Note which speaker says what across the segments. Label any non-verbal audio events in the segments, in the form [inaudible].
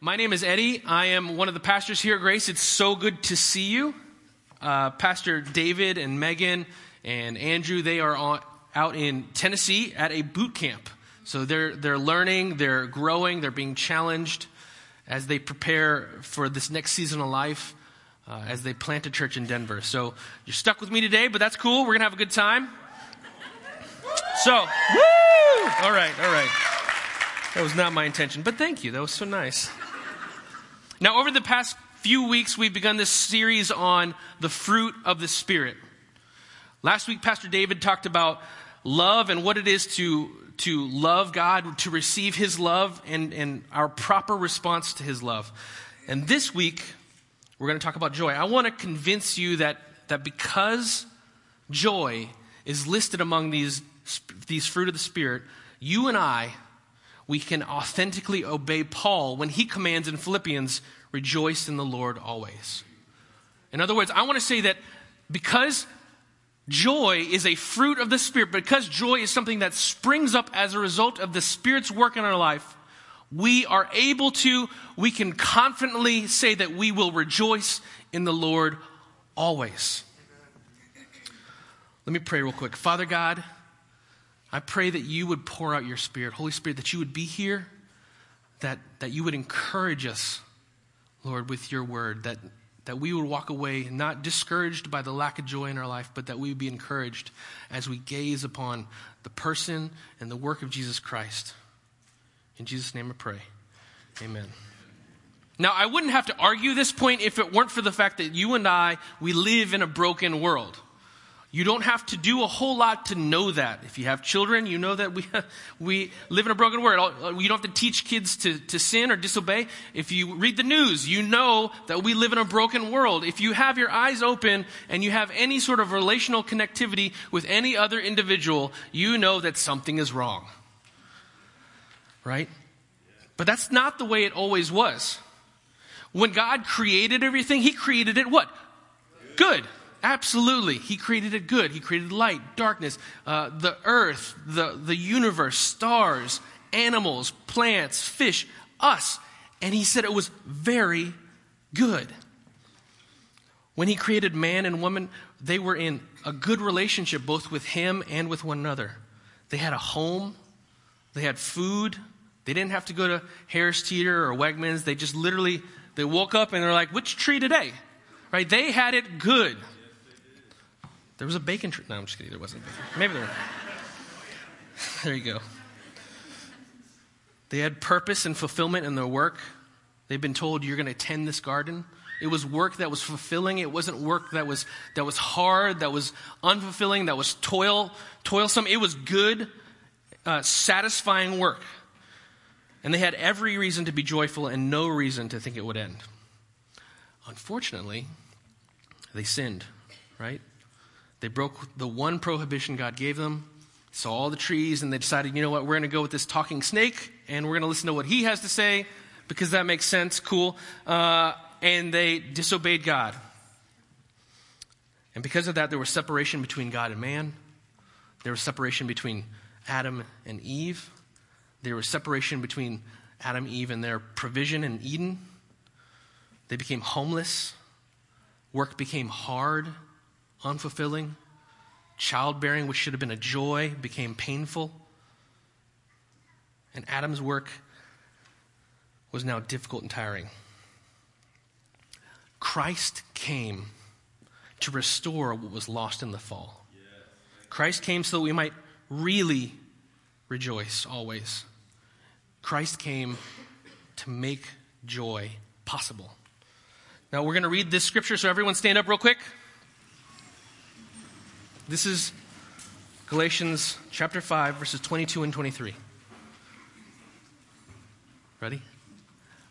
Speaker 1: My name is Eddie. I am one of the pastors here at Grace. It's so good to see you. Uh, Pastor David and Megan and Andrew, they are on, out in Tennessee at a boot camp. So they're, they're learning, they're growing, they're being challenged as they prepare for this next season of life, uh, as they plant a church in Denver. So you're stuck with me today, but that's cool. We're going to have a good time. So, woo! All right, all right. That was not my intention, but thank you. That was so nice. Now, over the past few weeks, we've begun this series on the fruit of the Spirit. Last week, Pastor David talked about love and what it is to, to love God, to receive His love, and, and our proper response to His love. And this week, we're going to talk about joy. I want to convince you that, that because joy is listed among these, these fruit of the Spirit, you and I we can authentically obey Paul when he commands in Philippians, rejoice in the Lord always. In other words, I want to say that because joy is a fruit of the Spirit, because joy is something that springs up as a result of the Spirit's work in our life, we are able to, we can confidently say that we will rejoice in the Lord always. Let me pray real quick. Father God, I pray that you would pour out your Spirit, Holy Spirit, that you would be here, that, that you would encourage us, Lord, with your word, that, that we would walk away not discouraged by the lack of joy in our life, but that we would be encouraged as we gaze upon the person and the work of Jesus Christ. In Jesus' name I pray. Amen. Now, I wouldn't have to argue this point if it weren't for the fact that you and I, we live in a broken world. You don't have to do a whole lot to know that. If you have children, you know that we, [laughs] we live in a broken world. You don't have to teach kids to, to sin or disobey. If you read the news, you know that we live in a broken world. If you have your eyes open and you have any sort of relational connectivity with any other individual, you know that something is wrong. Right? But that's not the way it always was. When God created everything, He created it what? Good. Absolutely. He created it good. He created light, darkness, uh, the earth, the, the universe, stars, animals, plants, fish, us. And he said it was very good. When he created man and woman, they were in a good relationship both with him and with one another. They had a home, they had food. They didn't have to go to Harris Teeter or Wegmans. They just literally they woke up and they're like, "Which tree today?" Right? They had it good. There was a bacon tree. No, I'm just kidding. There wasn't bacon. Maybe there. [laughs] there you go. They had purpose and fulfillment in their work. They've been told you're going to tend this garden. It was work that was fulfilling. It wasn't work that was that was hard, that was unfulfilling, that was toil toilsome. It was good, uh, satisfying work. And they had every reason to be joyful and no reason to think it would end. Unfortunately, they sinned, right? They broke the one prohibition God gave them, saw all the trees, and they decided, you know what, we're going to go with this talking snake, and we're going to listen to what he has to say because that makes sense. Cool. Uh, and they disobeyed God. And because of that, there was separation between God and man. There was separation between Adam and Eve. There was separation between Adam, Eve, and their provision in Eden. They became homeless. Work became hard unfulfilling. Childbearing, which should have been a joy, became painful. And Adam's work was now difficult and tiring. Christ came to restore what was lost in the fall. Christ came so that we might really rejoice always. Christ came to make joy possible. Now we're going to read this scripture, so everyone stand up real quick. This is Galatians chapter 5, verses 22 and 23. Ready?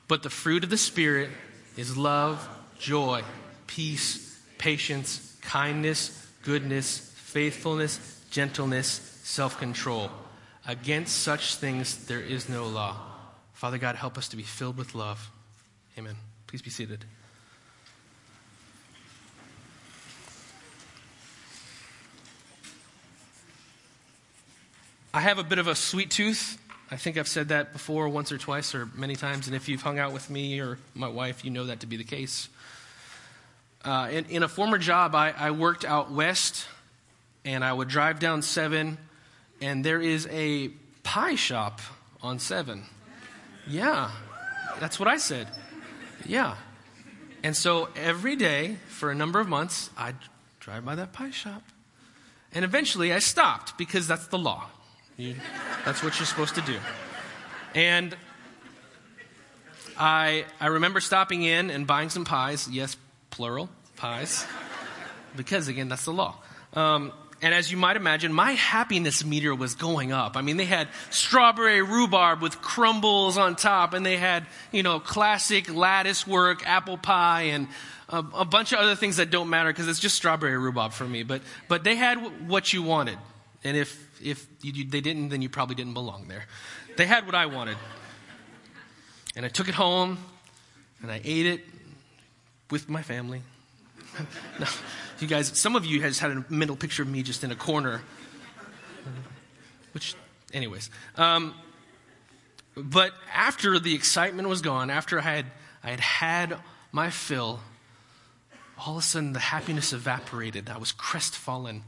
Speaker 1: But the fruit of the Spirit is love, joy, peace, patience, kindness, goodness, faithfulness, gentleness, self control. Against such things there is no law. Father God, help us to be filled with love. Amen. Please be seated. I have a bit of a sweet tooth. I think I've said that before once or twice or many times, and if you've hung out with me or my wife, you know that to be the case. Uh, in, in, a former job, I, I worked out west, and I would drive down 7, and there is a pie shop on 7. Yeah, that's what I said. Yeah. And so every day for a number of months, I'd drive by that pie shop. And eventually I stopped because that's the law. You, that's what you're supposed to do. And I, I remember stopping in and buying some pies. Yes, plural, pies. Because, again, that's the law. Um, and as you might imagine, my happiness meter was going up. I mean, they had strawberry rhubarb with crumbles on top, and they had, you know, classic lattice work, apple pie, and a, a bunch of other things that don't matter because it's just strawberry rhubarb for me. But, but they had w- what you wanted. And if, if you, they didn't, then you probably didn't belong there. They had what I wanted. And I took it home, and I ate it with my family. [laughs] no. You guys, some of you has had a mental picture of me just in a corner. Which, anyways. Um, but after the excitement was gone, after I had, I had had my fill, all of a sudden the happiness evaporated. I was crestfallen.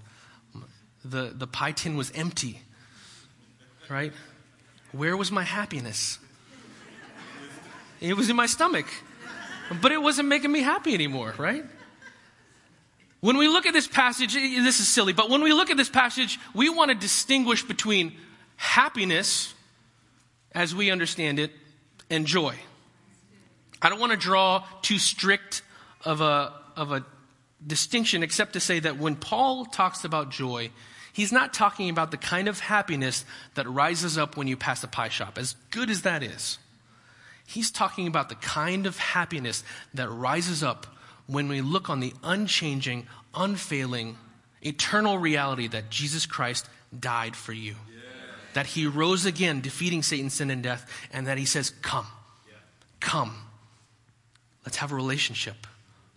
Speaker 1: The, the pie tin was empty. Right? Where was my happiness? It was in my stomach. But it wasn't making me happy anymore, right? When we look at this passage, this is silly, but when we look at this passage, we want to distinguish between happiness, as we understand it, and joy. I don't want to draw too strict of a, of a distinction, except to say that when Paul talks about joy, he's not talking about the kind of happiness that rises up when you pass a pie shop, as good as that is. He's talking about the kind of happiness that rises up when we look on the unchanging, unfailing, eternal reality that Jesus Christ died for you. Yeah. That he rose again, defeating Satan, sin, and death, and that he says, Come, yeah. come. Let's have a relationship.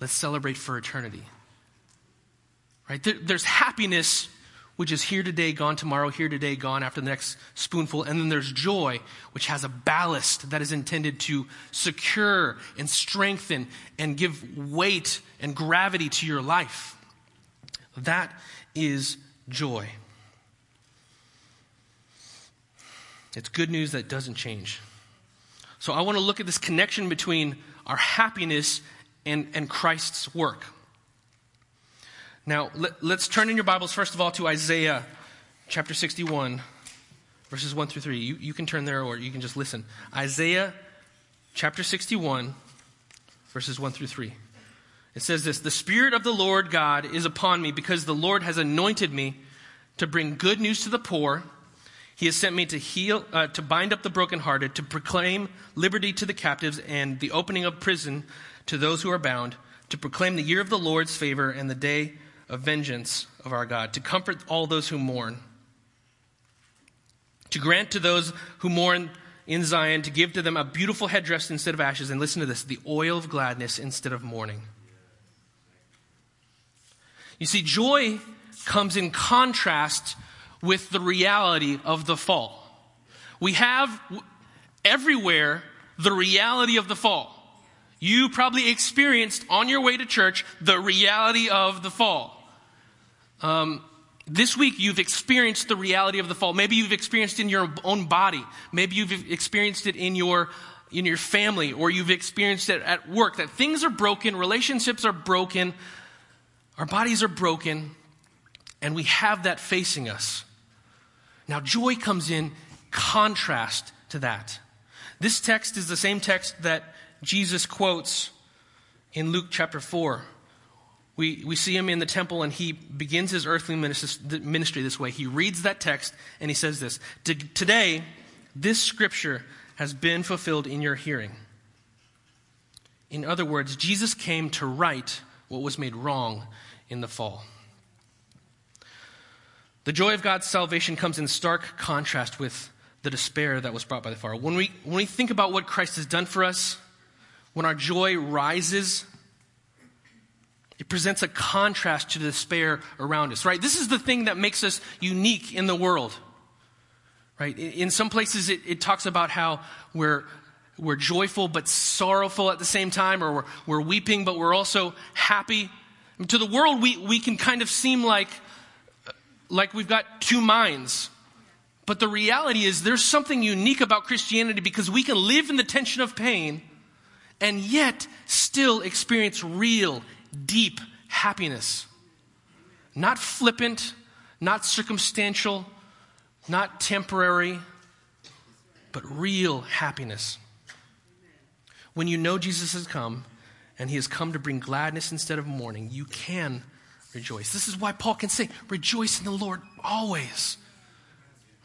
Speaker 1: Let's celebrate for eternity. Right? There, there's happiness which is here today, gone tomorrow, here today, gone after the next spoonful. And then there's joy, which has a ballast that is intended to secure and strengthen and give weight and gravity to your life. That is joy. It's good news that doesn't change. So I want to look at this connection between our happiness and, and Christ's work. Now, let, us turn in your Bibles, first of all, to Isaiah chapter 61, verses 1 through 3. You, you can turn there or you can just listen. Isaiah chapter 61, verses 1 through 3. It says this The Spirit of the Lord God is upon me because the Lord has anointed me to bring good news to the poor. He has sent me to heal, uh, to bind up the brokenhearted, to proclaim liberty to the captives and the opening of prison to those who are bound, to proclaim the year of the Lord's favor and the day of vengeance of our God, to comfort all those who mourn, to grant to those who mourn in Zion, to give to them a beautiful headdress instead of ashes, and listen to this the oil of gladness instead of mourning. You see, joy comes in contrast with the reality of the fall. We have everywhere the reality of the fall. You probably experienced on your way to church the reality of the fall. Um, this week you've experienced the reality of the fall. Maybe you've experienced it in your own body. Maybe you've experienced it in your in your family or you've experienced it at work that things are broken, relationships are broken, our bodies are broken, and we have that facing us. Now joy comes in contrast to that. This text is the same text that Jesus quotes in Luke chapter 4 we, we see him in the temple and he begins his earthly ministry this way. He reads that text and he says this Today, this scripture has been fulfilled in your hearing. In other words, Jesus came to right what was made wrong in the fall. The joy of God's salvation comes in stark contrast with the despair that was brought by the fall. When we, when we think about what Christ has done for us, when our joy rises it presents a contrast to despair around us, right? This is the thing that makes us unique in the world. Right? In some places, it, it talks about how we're, we're joyful but sorrowful at the same time, or we're, we're weeping but we're also happy. To the world, we, we can kind of seem like, like we've got two minds. But the reality is, there's something unique about Christianity because we can live in the tension of pain and yet still experience real, deep happiness. Not flippant, not circumstantial, not temporary, but real happiness. When you know Jesus has come and he has come to bring gladness instead of mourning, you can rejoice. This is why Paul can say, Rejoice in the Lord always.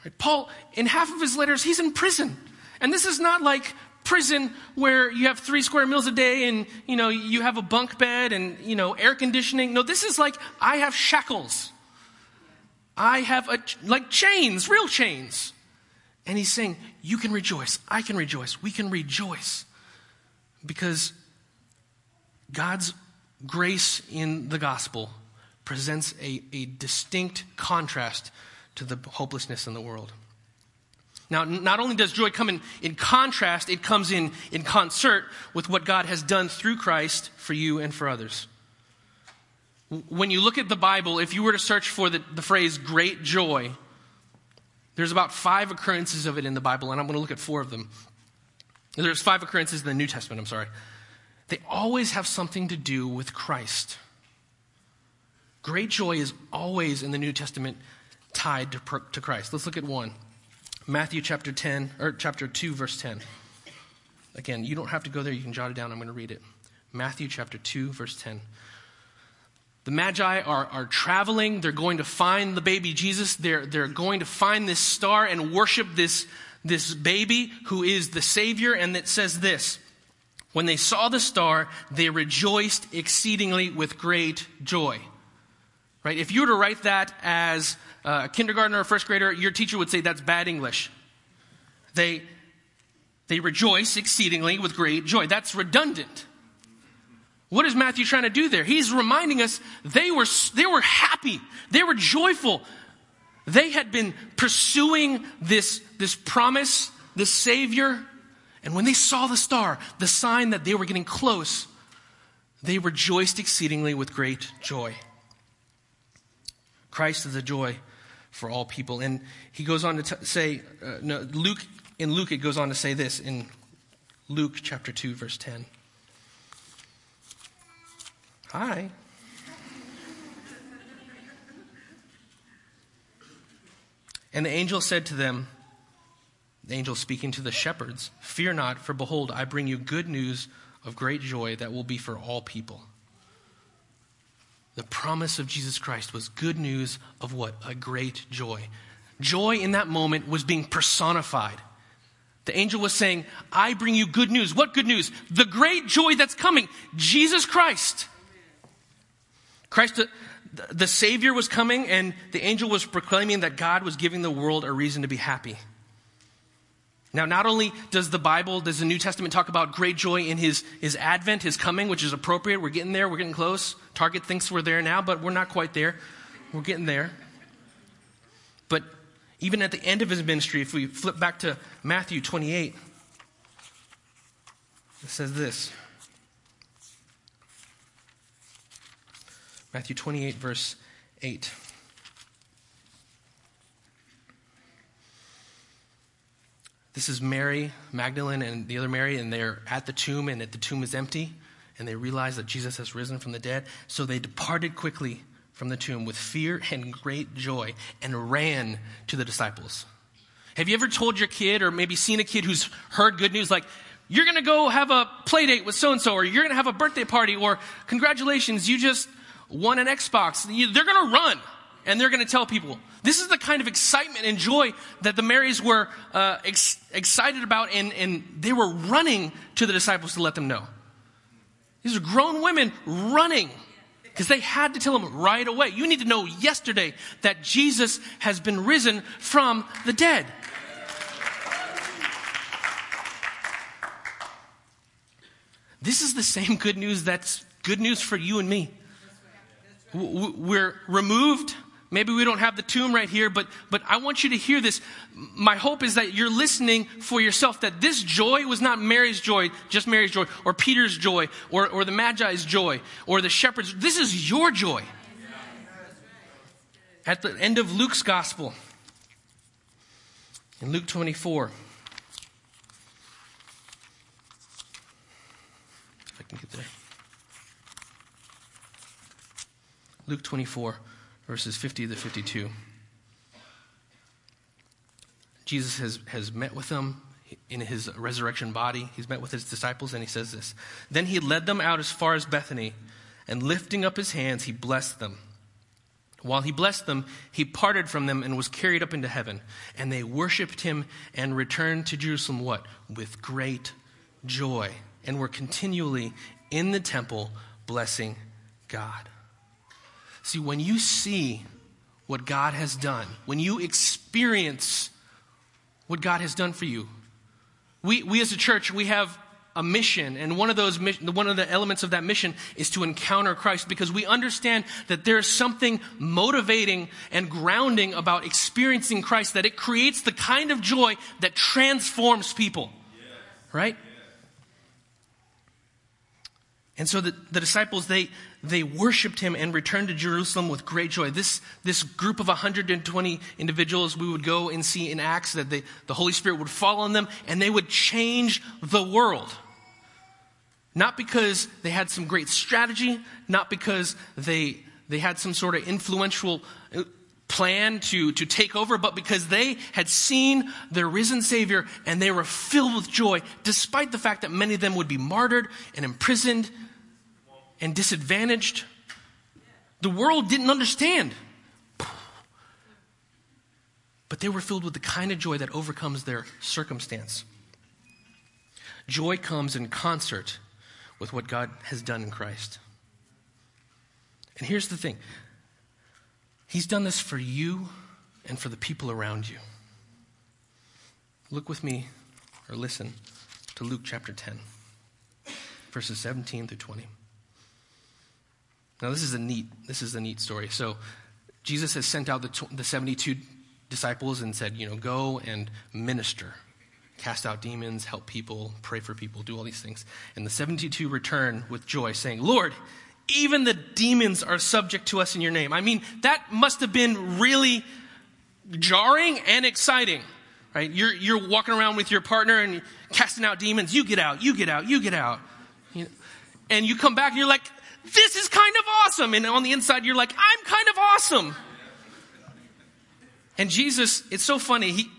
Speaker 1: Right? Paul, in half of his letters, he's in prison. And this is not like prison where you have three square meals a day and, you know, you have a bunk bed and, you know, air conditioning. No, this is like, I have shackles. I have a, like chains, real chains. And he's saying, you can rejoice. I can rejoice. We can rejoice. Because God's grace in the gospel presents a, a distinct contrast to the hopelessness in the world. Now, not only does joy come in, in contrast, it comes in, in concert with what God has done through Christ for you and for others. When you look at the Bible, if you were to search for the, the phrase great joy, there's about five occurrences of it in the Bible, and I'm going to look at four of them. There's five occurrences in the New Testament, I'm sorry. They always have something to do with Christ. Great joy is always in the New Testament tied to, to Christ. Let's look at one. Matthew chapter 10, or chapter 2, verse 10. Again, you don't have to go there, you can jot it down. I'm going to read it. Matthew chapter 2, verse 10. The Magi are, are traveling. They're going to find the baby Jesus. They're, they're going to find this star and worship this, this baby who is the Savior. And it says this When they saw the star, they rejoiced exceedingly with great joy. Right? If you were to write that as a kindergartner or first grader, your teacher would say that's bad English. They, they rejoice exceedingly with great joy. That's redundant. What is Matthew trying to do there? He's reminding us they were, they were happy. They were joyful. They had been pursuing this, this promise, this Savior. And when they saw the star, the sign that they were getting close, they rejoiced exceedingly with great joy. Christ is the joy for all people. And he goes on to t- say, uh, no, Luke, in Luke, it goes on to say this in Luke chapter 2, verse 10. Hi. And the angel said to them, the angel speaking to the shepherds, Fear not, for behold, I bring you good news of great joy that will be for all people. The promise of Jesus Christ was good news of what? A great joy. Joy in that moment was being personified. The angel was saying, I bring you good news. What good news? The great joy that's coming. Jesus Christ. Christ, the, Savior was coming, and the angel was proclaiming that God was giving the world a reason to be happy. Now, not only does the Bible, does the New Testament talk about great joy in his, his advent, his coming, which is appropriate. We're getting there, we're getting close. Target thinks we're there now, but we're not quite there. We're getting there. But even at the end of his ministry, if we flip back to Matthew 28, it says this Matthew 28, verse 8. This is Mary Magdalene and the other Mary, and they're at the tomb, and the tomb is empty, and they realize that Jesus has risen from the dead. So they departed quickly from the tomb with fear and great joy and ran to the disciples. Have you ever told your kid, or maybe seen a kid who's heard good news, like, you're going to go have a play date with so and so, or you're going to have a birthday party, or congratulations, you just won an Xbox? They're going to run and they're going to tell people. This is the kind of excitement and joy that the Marys were uh, ex- excited about, and, and they were running to the disciples to let them know. These are grown women running because they had to tell them right away. You need to know yesterday that Jesus has been risen from the dead. This is the same good news that's good news for you and me. We're removed Maybe we don't have the tomb right here, but, but I want you to hear this. My hope is that you're listening for yourself, that this joy was not Mary's joy, just Mary's joy, or Peter's joy, or, or the Magi's joy, or the shepherd's. This is your joy. At the end of Luke's gospel, in Luke 24, if I can get there. Luke 24 verses 50 to 52. Jesus has, has met with them in his resurrection body. He's met with his disciples, and he says this Then he led them out as far as Bethany, and lifting up his hands, he blessed them. While he blessed them, he parted from them and was carried up into heaven. And they worshiped him and returned to Jerusalem, what? With great joy, and were continually in the temple blessing God. See, when you see what God has done, when you experience what God has done for you, we, we as a church, we have a mission, and one of those one of the elements of that mission is to encounter Christ because we understand that there's something motivating and grounding about experiencing Christ that it creates the kind of joy that transforms people. Right? And so the, the disciples, they, they worshiped him and returned to Jerusalem with great joy. This, this group of 120 individuals we would go and see in Acts that they, the Holy Spirit would fall on them and they would change the world. Not because they had some great strategy, not because they, they had some sort of influential uh, plan to, to take over, but because they had seen their risen Savior and they were filled with joy, despite the fact that many of them would be martyred and imprisoned and disadvantaged. The world didn't understand. But they were filled with the kind of joy that overcomes their circumstance. Joy comes in concert with what God has done in Christ. And here's the thing He's done this for you and for the people around you. Look with me or listen to Luke chapter 10, verses 17 through 20. Now, this is a neat, this is a neat story. So, Jesus has sent out the, the 72 disciples and said, you know, go and minister, cast out demons, help people, pray for people, do all these things. And the 72 return with joy, saying, Lord, even the demons are subject to us in your name. I mean, that must have been really jarring and exciting, right? You're, you're walking around with your partner and casting out demons. You get out, you get out, you get out. You know, and you come back and you're like, this is kind of awesome. And on the inside, you're like, I'm kind of awesome. And Jesus, it's so funny. He,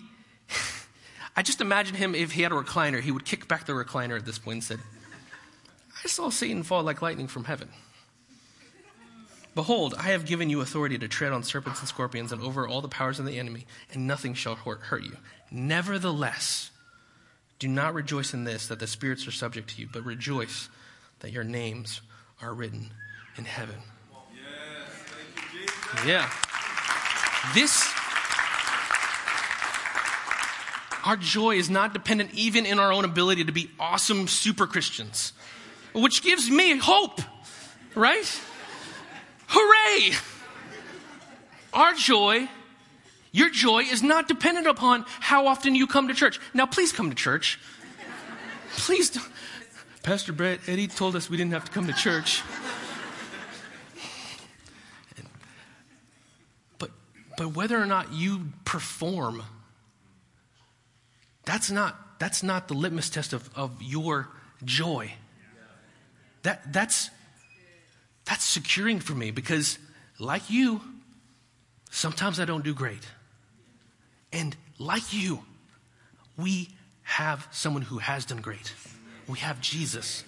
Speaker 1: [laughs] I just imagine him if he had a recliner, he would kick back the recliner at this point and said, I saw Satan fall like lightning from heaven. Behold, I have given you authority to tread on serpents and scorpions and over all the powers of the enemy, and nothing shall hurt you. Nevertheless, do not rejoice in this, that the spirits are subject to you, but rejoice that your names are written in heaven. Yes, you, yeah. This, our joy is not dependent even in our own ability to be awesome super Christians, which gives me hope, right? Hooray! Our joy, your joy is not dependent upon how often you come to church. Now, please come to church. Please don't. Pastor Brett, Eddie told us we didn't have to come to church. but, but whether or not you perform, that's not, that's not the litmus test of, of your joy. That, that's, that's securing for me because, like you, sometimes I don't do great. And like you, we have someone who has done great. We have Jesus.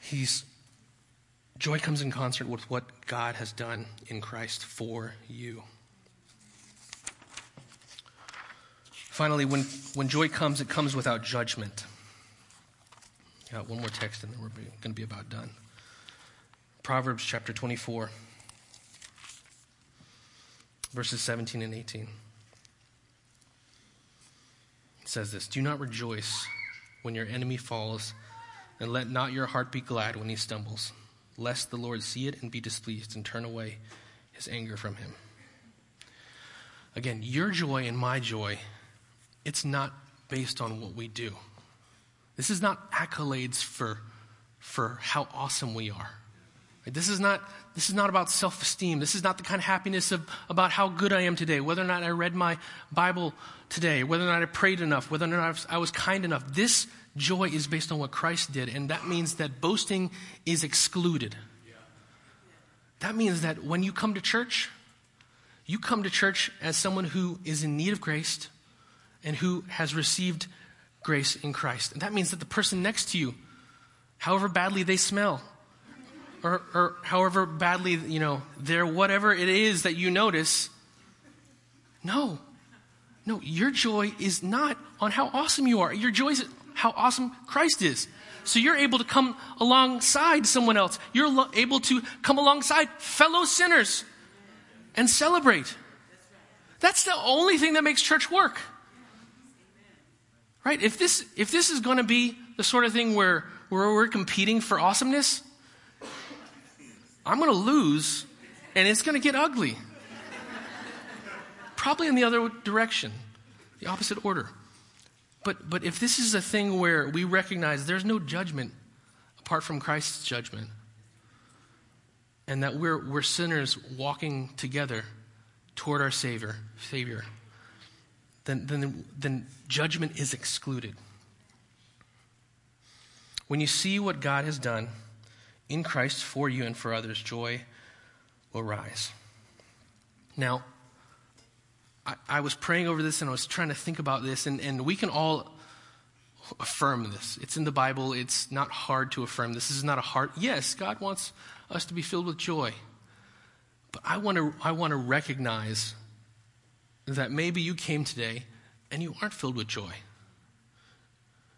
Speaker 1: He's joy comes in concert with what God has done in Christ for you. Finally, when, when joy comes, it comes without judgment. Got one more text and then we're going to be about done. Proverbs chapter 24, verses 17 and 18 says this Do not rejoice when your enemy falls, and let not your heart be glad when he stumbles. lest the Lord see it and be displeased and turn away his anger from him. Again, your joy and my joy, it's not based on what we do. This is not accolades for, for how awesome we are. This is not, this is not about self esteem. This is not the kind of happiness of, about how good I am today, whether or not I read my Bible today, whether or not I prayed enough, whether or not I was, I was kind enough. This joy is based on what Christ did, and that means that boasting is excluded. That means that when you come to church, you come to church as someone who is in need of grace and who has received grace in Christ. And that means that the person next to you, however badly they smell, or, or however badly, you know, they're whatever it is that you notice, no. No, your joy is not on how awesome you are. Your joy is how awesome Christ is. So you're able to come alongside someone else. You're lo- able to come alongside fellow sinners and celebrate. That's the only thing that makes church work. Right? If this, if this is going to be the sort of thing where, where we're competing for awesomeness, I'm going to lose and it's going to get ugly. Probably in the other direction, the opposite order. But, but if this is a thing where we recognize there's no judgment apart from Christ's judgment, and that we're, we're sinners walking together toward our Savior, Savior then, then, then judgment is excluded. When you see what God has done in Christ for you and for others, joy will rise. Now, I, I, was praying over this and I was trying to think about this, and, and we can all affirm this. It's in the Bible. It's not hard to affirm. This is not a hard. Yes, God wants us to be filled with joy. But I want to, I want to recognize that maybe you came today and you aren't filled with joy.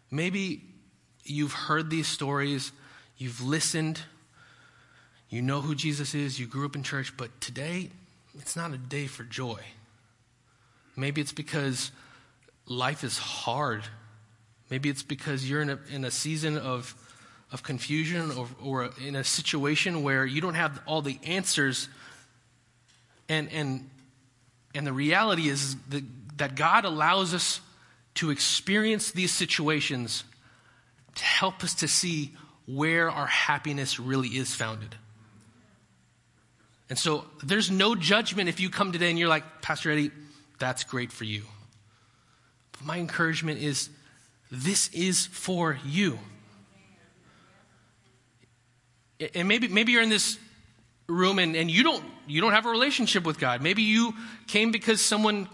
Speaker 1: Maybe you've heard these stories, you've listened, you know who Jesus is, you grew up in church, but today it's not a day for joy. Maybe it's because life is hard. Maybe it's because you're in a, in a season of, of confusion or, or in a situation where you don't have all the answers. And, and, and the reality is that, that God allows us to experience these situations to help us to see where our happiness really is founded. And so there's no judgment if you come today and you're like, Pastor Eddie, that's great for you. But my encouragement is this is for you. And maybe, maybe you're in this room and, and you, don't, you don't have a relationship with God. Maybe you came because someone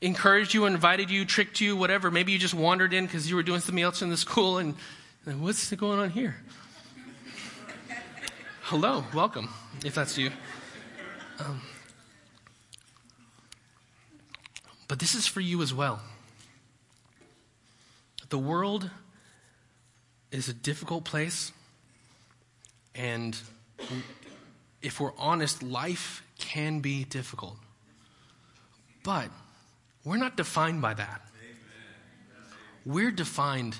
Speaker 1: encouraged you, invited you, tricked you, whatever. Maybe you just wandered in because you were doing something else in the school and, and what's going on here? Hello, welcome, if that's you. Um, but this is for you as well. The world is a difficult place, and if we're honest, life can be difficult. But we're not defined by that. We're defined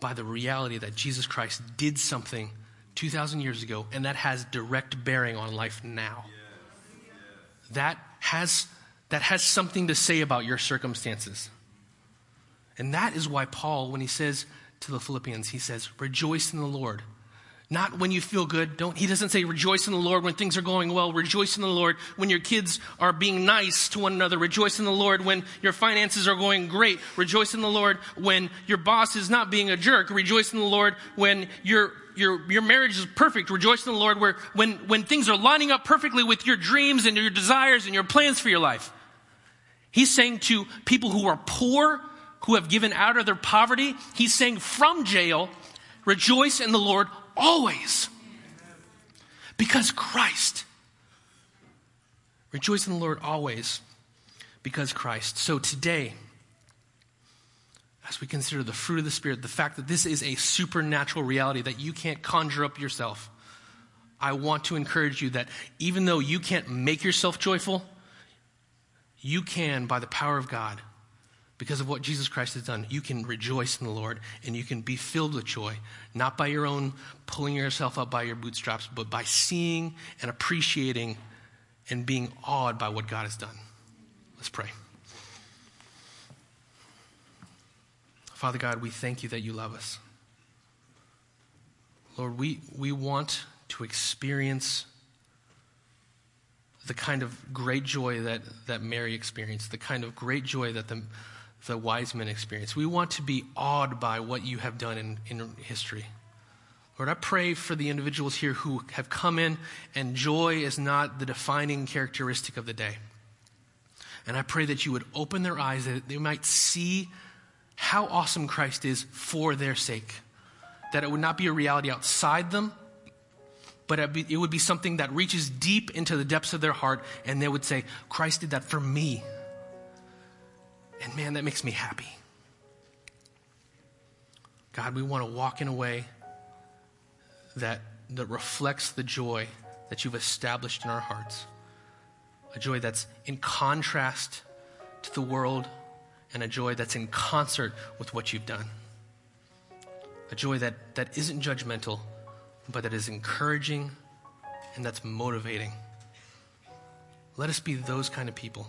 Speaker 1: by the reality that Jesus Christ did something 2,000 years ago, and that has direct bearing on life now. That has, that has something to say about your circumstances. And that is why Paul, when he says to the Philippians, he says, Rejoice in the Lord. Not when you feel good. Don't, he doesn't say rejoice in the Lord when things are going well. Rejoice in the Lord when your kids are being nice to one another. Rejoice in the Lord when your finances are going great. Rejoice in the Lord when your boss is not being a jerk. Rejoice in the Lord when your, your, your marriage is perfect. Rejoice in the Lord where, when, when things are lining up perfectly with your dreams and your desires and your plans for your life. He's saying to people who are poor, who have given out of their poverty, he's saying from jail, rejoice in the Lord always. Because Christ. Rejoice in the Lord always because Christ. So today, as we consider the fruit of the Spirit, the fact that this is a supernatural reality that you can't conjure up yourself, I want to encourage you that even though you can't make yourself joyful, you can, by the power of God, because of what Jesus Christ has done, you can rejoice in the Lord and you can be filled with joy, not by your own pulling yourself up by your bootstraps, but by seeing and appreciating and being awed by what God has done. Let's pray. Father God, we thank you that you love us. Lord, we, we want to experience the kind of great joy that, that Mary experienced, the kind of great joy that the, the wise men experienced. We want to be awed by what you have done in, in history. Lord, I pray for the individuals here who have come in and joy is not the defining characteristic of the day. And I pray that you would open their eyes, that they might see how awesome Christ is for their sake. That it would not be a reality outside them, but it would be something that reaches deep into the depths of their heart, and they would say, Christ did that for me. And man, that makes me happy. God, we want to walk in a way that, that reflects the joy that you've established in our hearts. A joy that's in contrast to the world, and a joy that's in concert with what you've done. A joy that, that isn't judgmental, but that is encouraging and that's motivating. Let us be those kind of people.